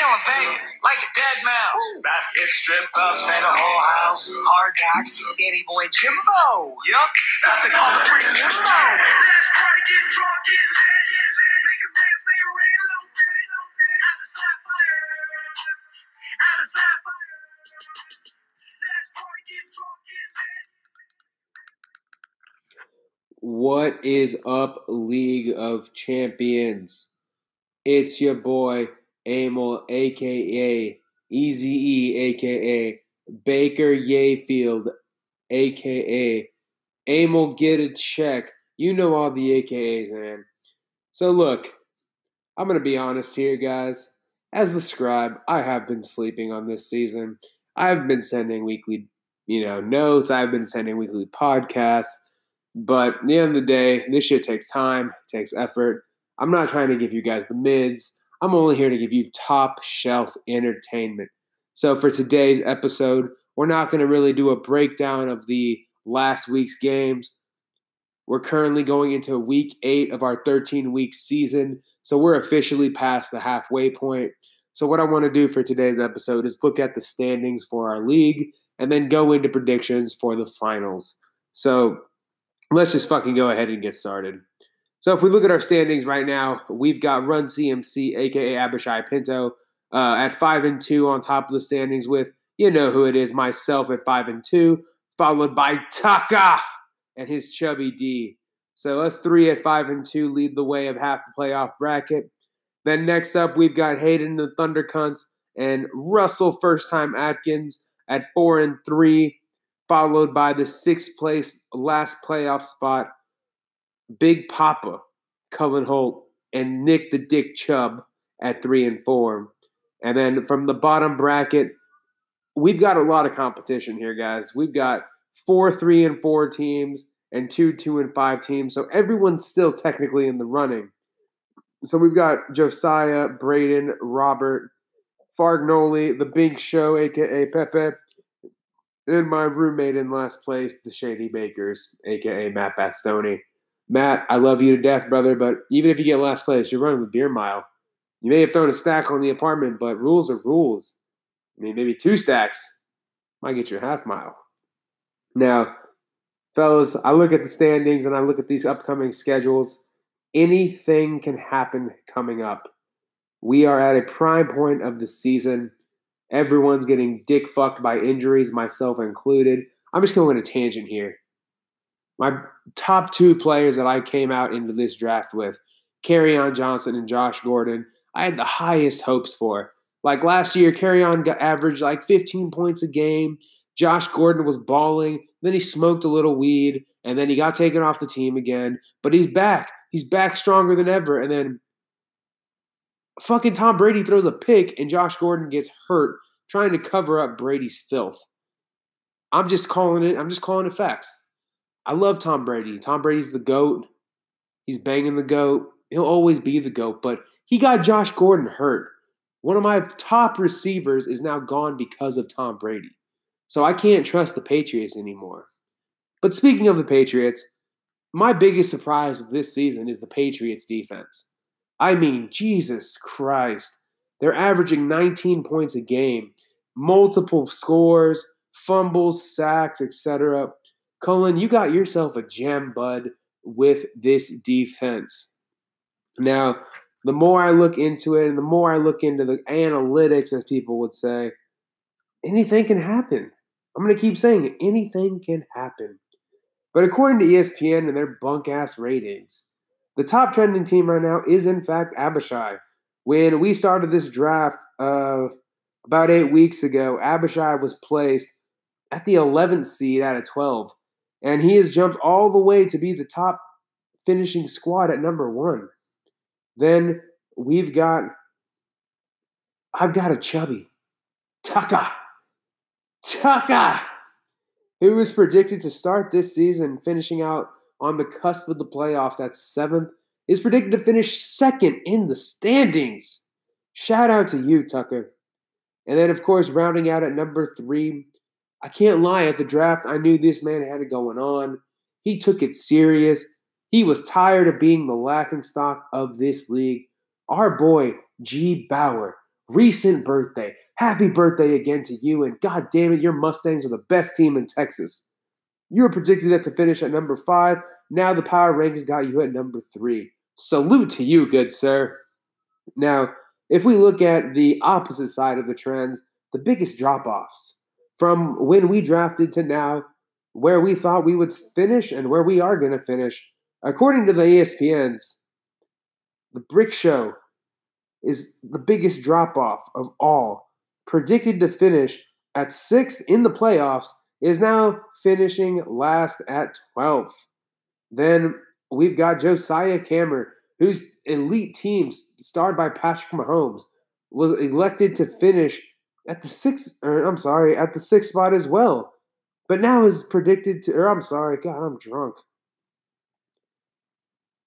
killing Vegas like a dead mouse. About hit strip clubs, spend a whole house. Hard knocks, Danny Boy Jimbo. Yup, about to call the freaking limo. Let's party, get drunk, get lit, get lit. Make your dance, make your rain, little bit, little bit. Out the sapphire, out the sapphire. Let's party, get drunk, get lit. What is up, League of Champions? It's your boy Emil, aka Easy E, aka Baker Yayfield, aka Emil Get a Check. You know all the AKAs, man. So look, I'm gonna be honest here, guys. As the scribe, I have been sleeping on this season. I've been sending weekly, you know, notes. I've been sending weekly podcasts. But at the end of the day, this shit takes time, takes effort. I'm not trying to give you guys the mids. I'm only here to give you top shelf entertainment. So for today's episode, we're not going to really do a breakdown of the last week's games. We're currently going into week eight of our 13 week season. So we're officially past the halfway point. So, what I want to do for today's episode is look at the standings for our league and then go into predictions for the finals. So, let's just fucking go ahead and get started. So if we look at our standings right now, we've got Run CMC, aka Abishai Pinto, uh, at five and two on top of the standings with you know who it is, myself at five and two, followed by Taka and his chubby D. So us three at five and two lead the way of half the playoff bracket. Then next up, we've got Hayden the Thunder Cunts and Russell First Time Atkins at four and three followed by the sixth place last playoff spot, Big Papa, Cullen Holt, and Nick the Dick Chubb at three and four. And then from the bottom bracket, we've got a lot of competition here, guys. We've got four three and four teams and two two and five teams. So everyone's still technically in the running. So we've got Josiah, Braden, Robert, Fargnoli, the Big Show, aka Pepe, and my roommate in last place, the Shady Bakers, aka Matt Bastoni. Matt, I love you to death, brother, but even if you get last place, you're running the beer mile. You may have thrown a stack on the apartment, but rules are rules. I mean, maybe two stacks might get you a half mile. Now, fellas, I look at the standings and I look at these upcoming schedules. Anything can happen coming up. We are at a prime point of the season. Everyone's getting dick fucked by injuries, myself included. I'm just going on a tangent here. My top two players that I came out into this draft with, Kerryon Johnson and Josh Gordon, I had the highest hopes for. Like last year, Carry on averaged like 15 points a game. Josh Gordon was balling. Then he smoked a little weed, and then he got taken off the team again. But he's back. He's back stronger than ever. And then fucking Tom Brady throws a pick and Josh Gordon gets hurt trying to cover up Brady's filth. I'm just calling it, I'm just calling it facts. I love Tom Brady. Tom Brady's the GOAT. He's banging the GOAT. He'll always be the GOAT, but he got Josh Gordon hurt. One of my top receivers is now gone because of Tom Brady. So I can't trust the Patriots anymore. But speaking of the Patriots, my biggest surprise of this season is the Patriots defense. I mean, Jesus Christ. They're averaging 19 points a game, multiple scores, fumbles, sacks, etc. Cullen, you got yourself a gem, bud, with this defense. Now, the more I look into it and the more I look into the analytics, as people would say, anything can happen. I'm going to keep saying it. Anything can happen. But according to ESPN and their bunk ass ratings, the top trending team right now is, in fact, Abishai. When we started this draft uh, about eight weeks ago, Abishai was placed at the 11th seed out of 12. And he has jumped all the way to be the top finishing squad at number one. Then we've got, I've got a chubby, Tucker. Tucker, who was predicted to start this season finishing out on the cusp of the playoffs at seventh, is predicted to finish second in the standings. Shout out to you, Tucker. And then, of course, rounding out at number three, I can't lie, at the draft, I knew this man had it going on. He took it serious. He was tired of being the laughing stock of this league. Our boy, G. Bauer, recent birthday. Happy birthday again to you, and god damn it, your Mustangs are the best team in Texas. You were predicted to finish at number five. Now the power rankings got you at number three. Salute to you, good sir. Now, if we look at the opposite side of the trends, the biggest drop offs from when we drafted to now, where we thought we would finish and where we are going to finish, according to the ESPNs, the Brick Show is the biggest drop off of all. Predicted to finish at sixth in the playoffs, is now finishing last at 12th. Then we've got Josiah Cameron, whose elite team, starred by Patrick Mahomes, was elected to finish at the sixth, or I'm sorry, at the sixth spot as well. But now is predicted to, or I'm sorry, God, I'm drunk.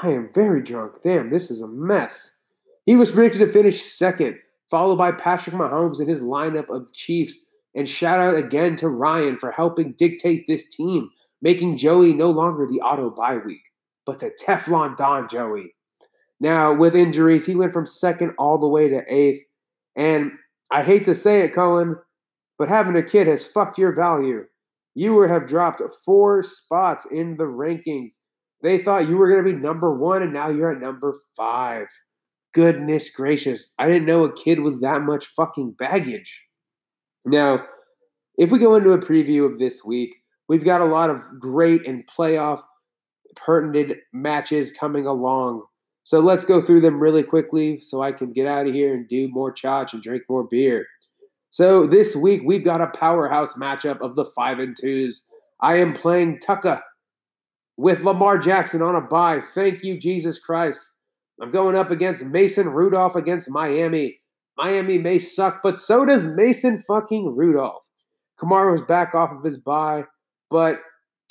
I am very drunk. Damn, this is a mess. He was predicted to finish second, followed by Patrick Mahomes and his lineup of Chiefs. And shout out again to Ryan for helping dictate this team, making Joey no longer the auto bye week, but to Teflon Don Joey. Now, with injuries, he went from second all the way to eighth. And I hate to say it, Cullen, but having a kid has fucked your value. You have dropped four spots in the rankings. They thought you were going to be number one, and now you're at number five. Goodness gracious. I didn't know a kid was that much fucking baggage. Now, if we go into a preview of this week, we've got a lot of great and playoff pertinent matches coming along. So let's go through them really quickly so I can get out of here and do more chach and drink more beer. So this week we've got a powerhouse matchup of the five and twos. I am playing Tucker with Lamar Jackson on a bye. Thank you, Jesus Christ. I'm going up against Mason Rudolph against Miami. Miami may suck, but so does Mason fucking Rudolph. Kamara's back off of his bye, but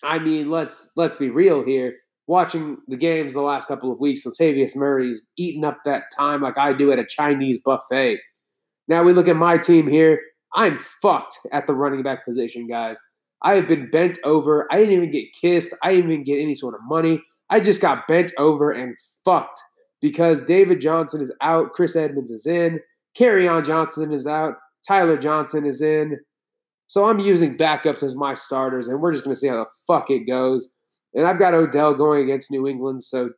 I mean, let's let's be real here watching the games the last couple of weeks, Latavius Murray's eating up that time like I do at a Chinese buffet. Now we look at my team here. I'm fucked at the running back position, guys. I have been bent over. I didn't even get kissed. I didn't even get any sort of money. I just got bent over and fucked because David Johnson is out. Chris Edmonds is in. Kerryon Johnson is out. Tyler Johnson is in. So I'm using backups as my starters, and we're just going to see how the fuck it goes. And I've got Odell going against New England, so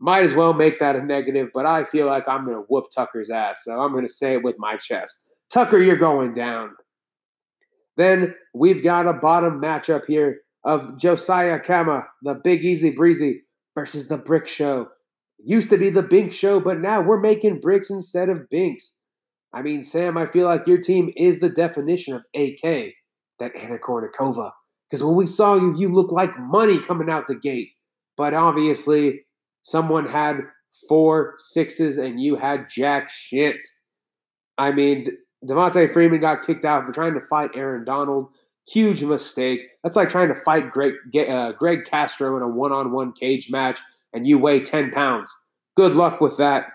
might as well make that a negative, but I feel like I'm going to whoop Tucker's ass. So I'm going to say it with my chest. Tucker, you're going down. Then we've got a bottom matchup here of Josiah Kama, the Big Easy Breezy, versus the Brick Show. Used to be the Bink Show, but now we're making bricks instead of binks. I mean, Sam, I feel like your team is the definition of AK, that Anna Kournikova. Because when we saw you, you looked like money coming out the gate. But obviously, someone had four sixes and you had jack shit. I mean, Devonta Freeman got kicked out for trying to fight Aaron Donald. Huge mistake. That's like trying to fight Greg, uh, Greg Castro in a one on one cage match and you weigh 10 pounds. Good luck with that.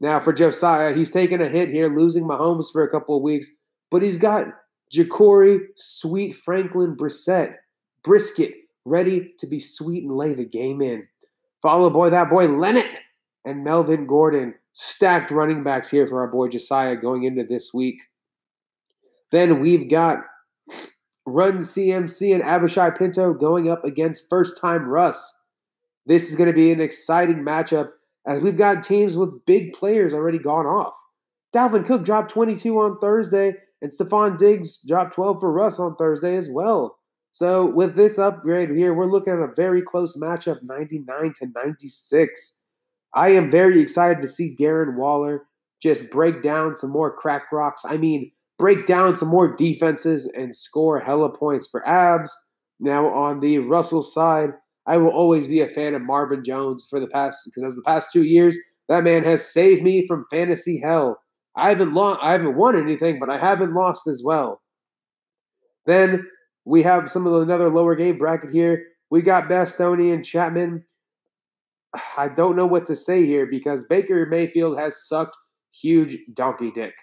Now, for Josiah, he's taking a hit here, losing Mahomes for a couple of weeks, but he's got Jacoby, Sweet Franklin Brissett, Brisket, ready to be sweet and lay the game in. Followed by that boy Leonard and Melvin Gordon. Stacked running backs here for our boy Josiah going into this week. Then we've got Run CMC and Abishai Pinto going up against first time Russ. This is going to be an exciting matchup as we've got teams with big players already gone off. Dalvin Cook dropped 22 on Thursday and Stefon Diggs dropped 12 for Russ on Thursday as well. So with this upgrade here, we're looking at a very close matchup, 99 to 96. I am very excited to see Darren Waller just break down some more crack rocks. I mean, break down some more defenses and score hella points for abs. Now on the Russell side, I will always be a fan of Marvin Jones for the past because as the past two years, that man has saved me from fantasy hell. I haven't lost, I haven't won anything, but I haven't lost as well. Then we have some of the, another lower game bracket here. We got Bastoni and Chapman. I don't know what to say here because Baker Mayfield has sucked huge donkey dick.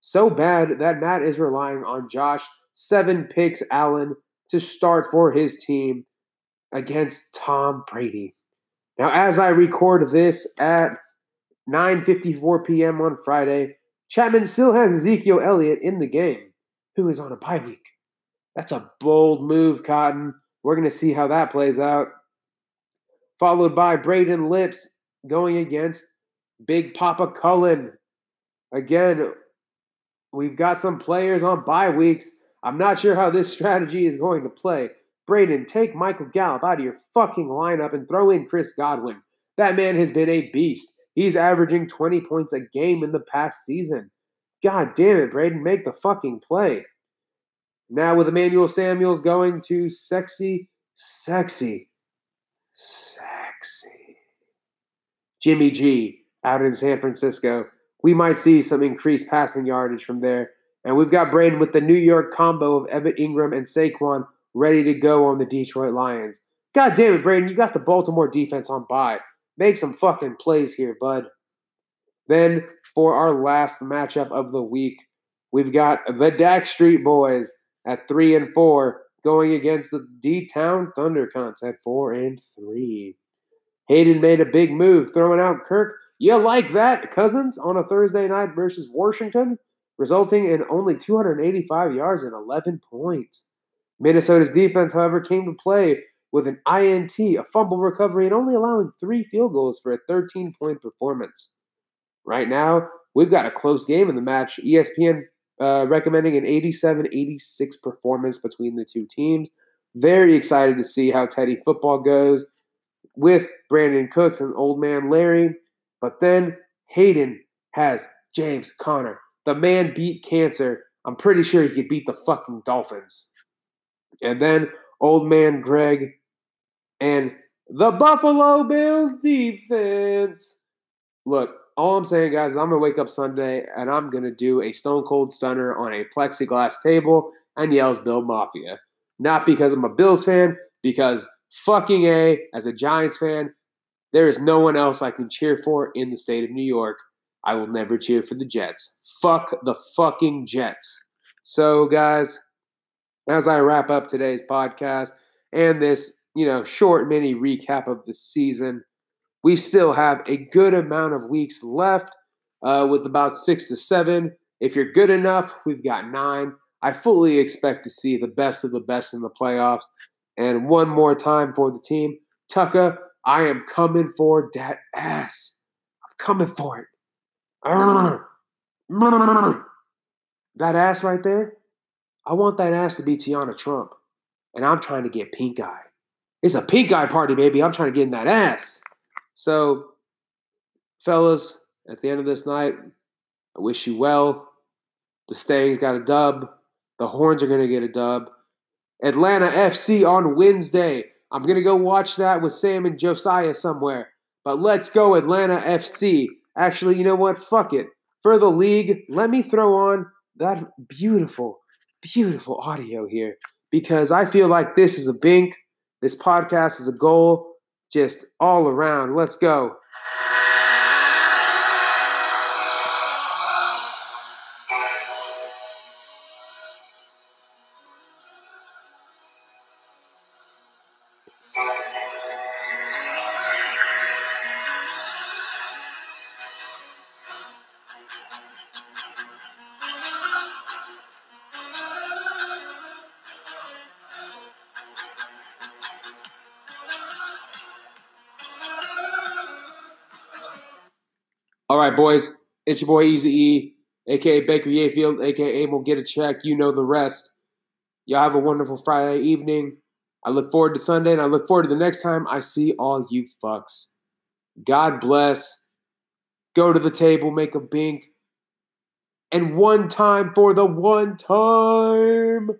So bad that Matt is relying on Josh seven picks Allen to start for his team against Tom Brady. Now, as I record this at 9:54 p.m. on Friday, Chapman still has Ezekiel Elliott in the game, who is on a bye week. That's a bold move, Cotton. We're going to see how that plays out. Followed by Braden Lips going against Big Papa Cullen. Again, we've got some players on bye weeks. I'm not sure how this strategy is going to play. Braden, take Michael Gallup out of your fucking lineup and throw in Chris Godwin. That man has been a beast. He's averaging 20 points a game in the past season. God damn it, Braden, make the fucking play. Now with Emmanuel Samuels going to sexy, sexy, sexy. Jimmy G out in San Francisco. We might see some increased passing yardage from there. And we've got Braden with the New York combo of Evan Engram and Saquon ready to go on the Detroit Lions. God damn it, Braden, you got the Baltimore defense on bye. Make some fucking plays here, bud. Then for our last matchup of the week, we've got the Dak Street Boys at three and four going against the D Town Thundercunts at four and three. Hayden made a big move, throwing out Kirk. You like that, Cousins, on a Thursday night versus Washington, resulting in only 285 yards and 11 points. Minnesota's defense, however, came to play with an INT, a fumble recovery, and only allowing three field goals for a 13 point performance. Right now, we've got a close game in the match. ESPN uh, recommending an 87 86 performance between the two teams. Very excited to see how Teddy football goes with Brandin Cooks and old man Larry. But then Hayden has James Conner. The man beat cancer. I'm pretty sure he could beat the fucking Dolphins. And then old man Greg and the Buffalo Bills defense. Look, all I'm saying, guys, is I'm gonna wake up Sunday and I'm gonna do a Stone Cold Stunner on a plexiglass table and yells Bill Mafia. Not because I'm a Bills fan, because fucking a as a Giants fan, there is no one else I can cheer for in the state of New York. I will never cheer for the Jets. Fuck the fucking Jets. So, guys, as I wrap up today's podcast and this, you know, short mini recap of the season, we still have a good amount of weeks left uh, with about six to seven. If you're good enough, we've got nine. I fully expect to see the best of the best in the playoffs. And one more time for the team, Tucker, I am coming for that ass. I'm coming for it. That ass right there, I want that ass to be Tiana Trump. And I'm trying to get pink eye. It's a pink eye party, baby. I'm trying to get in that ass. So, fellas, at the end of this night, I wish you well. The Stangs got a dub. The Horns are going to get a dub. Atlanta FC on Wednesday. I'm going to go watch that with Sam and Josiah somewhere. But let's go, Atlanta FC. Actually, you know what? Fuck it. For the league, let me throw on that beautiful, beautiful audio here because I feel like this is a bink. This podcast is a goal just all around. Let's go. All right, boys. It's your boy Easy E, aka Baker Yayfield, aka We'll Get a Check. You know the rest. Y'all have a wonderful Friday evening. I look forward to Sunday, and I look forward to the next time I see all you fucks. God bless. Go to the table, make a bink. And one time for the one time.